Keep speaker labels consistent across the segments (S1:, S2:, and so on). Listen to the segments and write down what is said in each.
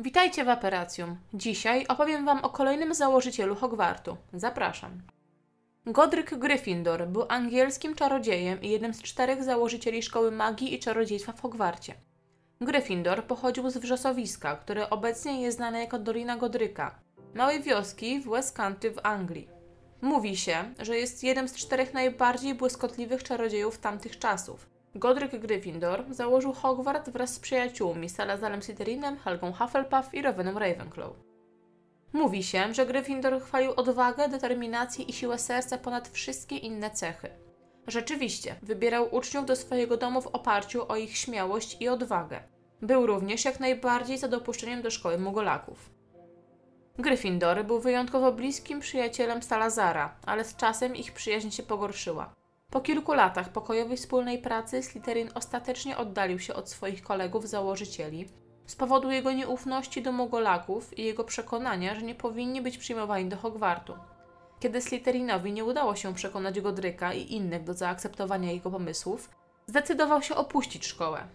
S1: Witajcie w Aperacjum. Dzisiaj opowiem Wam o kolejnym założycielu Hogwartu. Zapraszam. Godric Gryffindor był angielskim czarodziejem i jednym z czterech założycieli Szkoły Magii i Czarodziejstwa w Hogwarcie. Gryffindor pochodził z wrzosowiska, które obecnie jest znane jako Dolina Godryka, małej wioski w West w Anglii. Mówi się, że jest jednym z czterech najbardziej błyskotliwych czarodziejów tamtych czasów – Godric Gryffindor założył Hogwart wraz z przyjaciółmi Salazarem Slytherinem, Helgą Hufflepuff i Rowenem Ravenclaw. Mówi się, że Gryffindor chwalił odwagę, determinację i siłę serca ponad wszystkie inne cechy. Rzeczywiście, wybierał uczniów do swojego domu w oparciu o ich śmiałość i odwagę. Był również jak najbardziej za dopuszczeniem do szkoły Mugolaków. Gryffindor był wyjątkowo bliskim przyjacielem Salazara, ale z czasem ich przyjaźń się pogorszyła. Po kilku latach pokojowej wspólnej pracy Slytherin ostatecznie oddalił się od swoich kolegów założycieli z powodu jego nieufności do Mogolaków i jego przekonania, że nie powinni być przyjmowani do Hogwartu. Kiedy Slytherinowi nie udało się przekonać Godryka i innych do zaakceptowania jego pomysłów, zdecydował się opuścić szkołę.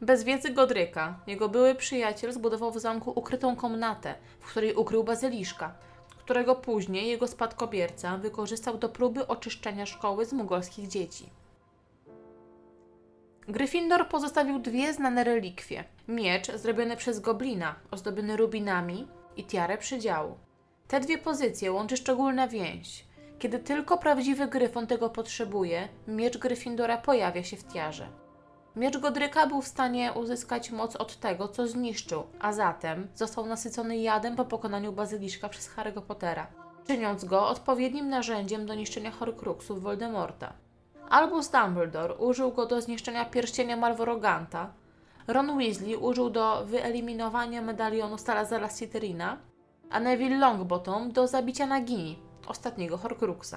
S1: Bez wiedzy Godryka, jego były przyjaciel zbudował w zamku ukrytą komnatę, w której ukrył bazyliszka – którego później jego spadkobierca wykorzystał do próby oczyszczenia szkoły z mugolskich dzieci. Gryffindor pozostawił dwie znane relikwie: miecz zrobiony przez goblina, ozdobiony rubinami i tiarę przydziału. Te dwie pozycje łączy szczególna więź. Kiedy tylko prawdziwy gryfon tego potrzebuje, miecz Gryffindora pojawia się w tiarze. Miecz Godryka był w stanie uzyskać moc od tego, co zniszczył, a zatem został nasycony jadem po pokonaniu bazyliszka przez Harry'ego Pottera, czyniąc go odpowiednim narzędziem do niszczenia Horcruxów Voldemorta. Albus Dumbledore użył go do zniszczenia pierścienia Malworoganta, Ron Weasley użył do wyeliminowania medalionu Salazara Slytherina, a Neville Longbottom do zabicia Nagini, ostatniego Horcruxa.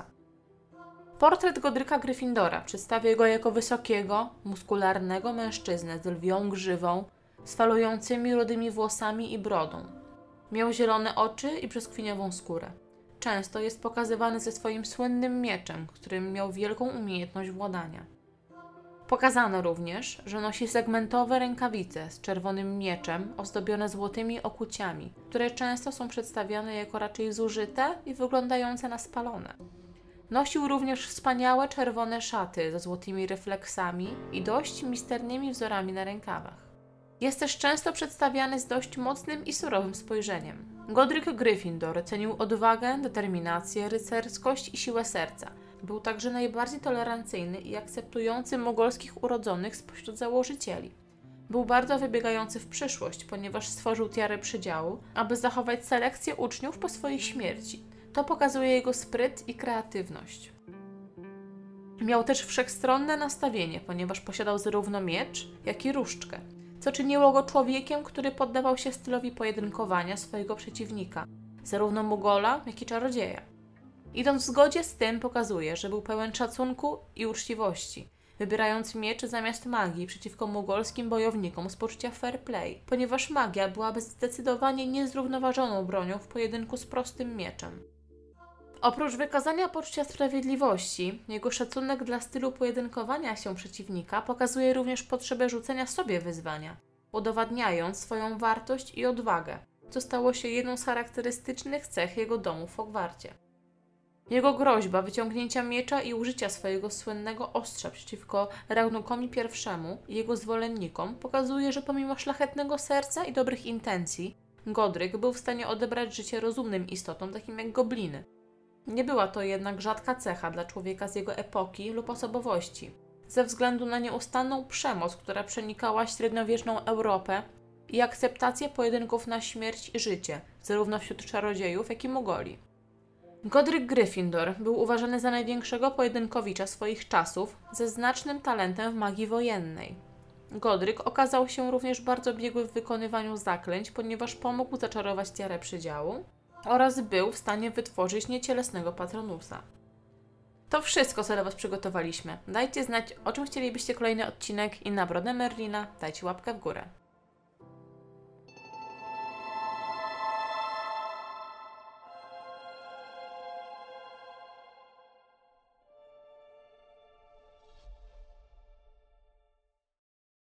S1: Portret Godryka Gryffindora przedstawia go jako wysokiego, muskularnego mężczyznę z lwią grzywą, z falującymi rudymi włosami i brodą. Miał zielone oczy i brzoskwiniową skórę. Często jest pokazywany ze swoim słynnym mieczem, którym miał wielką umiejętność władania. Pokazano również, że nosi segmentowe rękawice z czerwonym mieczem ozdobione złotymi okuciami, które często są przedstawiane jako raczej zużyte i wyglądające na spalone. Nosił również wspaniałe czerwone szaty ze złotymi refleksami i dość misternymi wzorami na rękawach. Jest też często przedstawiany z dość mocnym i surowym spojrzeniem. Godric Gryffindor cenił odwagę, determinację, rycerskość i siłę serca. Był także najbardziej tolerancyjny i akceptujący mogolskich urodzonych spośród założycieli. Był bardzo wybiegający w przyszłość, ponieważ stworzył tiarę przydziału, aby zachować selekcję uczniów po swojej śmierci. To pokazuje jego spryt i kreatywność. Miał też wszechstronne nastawienie, ponieważ posiadał zarówno miecz, jak i różdżkę, co czyniło go człowiekiem, który poddawał się stylowi pojedynkowania swojego przeciwnika, zarówno Mugola, jak i czarodzieja. Idąc w zgodzie z tym, pokazuje, że był pełen szacunku i uczciwości, wybierając miecz zamiast magii przeciwko mugolskim bojownikom z poczucia fair play, ponieważ magia byłaby zdecydowanie niezrównoważoną bronią w pojedynku z prostym mieczem. Oprócz wykazania poczucia sprawiedliwości, jego szacunek dla stylu pojedynkowania się przeciwnika pokazuje również potrzebę rzucenia sobie wyzwania, udowadniając swoją wartość i odwagę, co stało się jedną z charakterystycznych cech jego domu w Hogwarcie. Jego groźba wyciągnięcia miecza i użycia swojego słynnego ostrza przeciwko Ragnukomi I i jego zwolennikom pokazuje, że pomimo szlachetnego serca i dobrych intencji, Godryk był w stanie odebrać życie rozumnym istotom, takim jak gobliny. Nie była to jednak rzadka cecha dla człowieka z jego epoki lub osobowości, ze względu na nieustanną przemoc, która przenikała średniowieczną Europę i akceptację pojedynków na śmierć i życie, zarówno wśród czarodziejów, jak i Mogoli. Godric Gryffindor był uważany za największego pojedynkowicza swoich czasów ze znacznym talentem w magii wojennej. Godryk okazał się również bardzo biegły w wykonywaniu zaklęć, ponieważ pomógł zaczarować tiarę przydziału, oraz był w stanie wytworzyć niecielesnego patronusa. To wszystko, co dla Was przygotowaliśmy. Dajcie znać, o czym chcielibyście kolejny odcinek i na brodę Merlina dajcie łapkę w górę.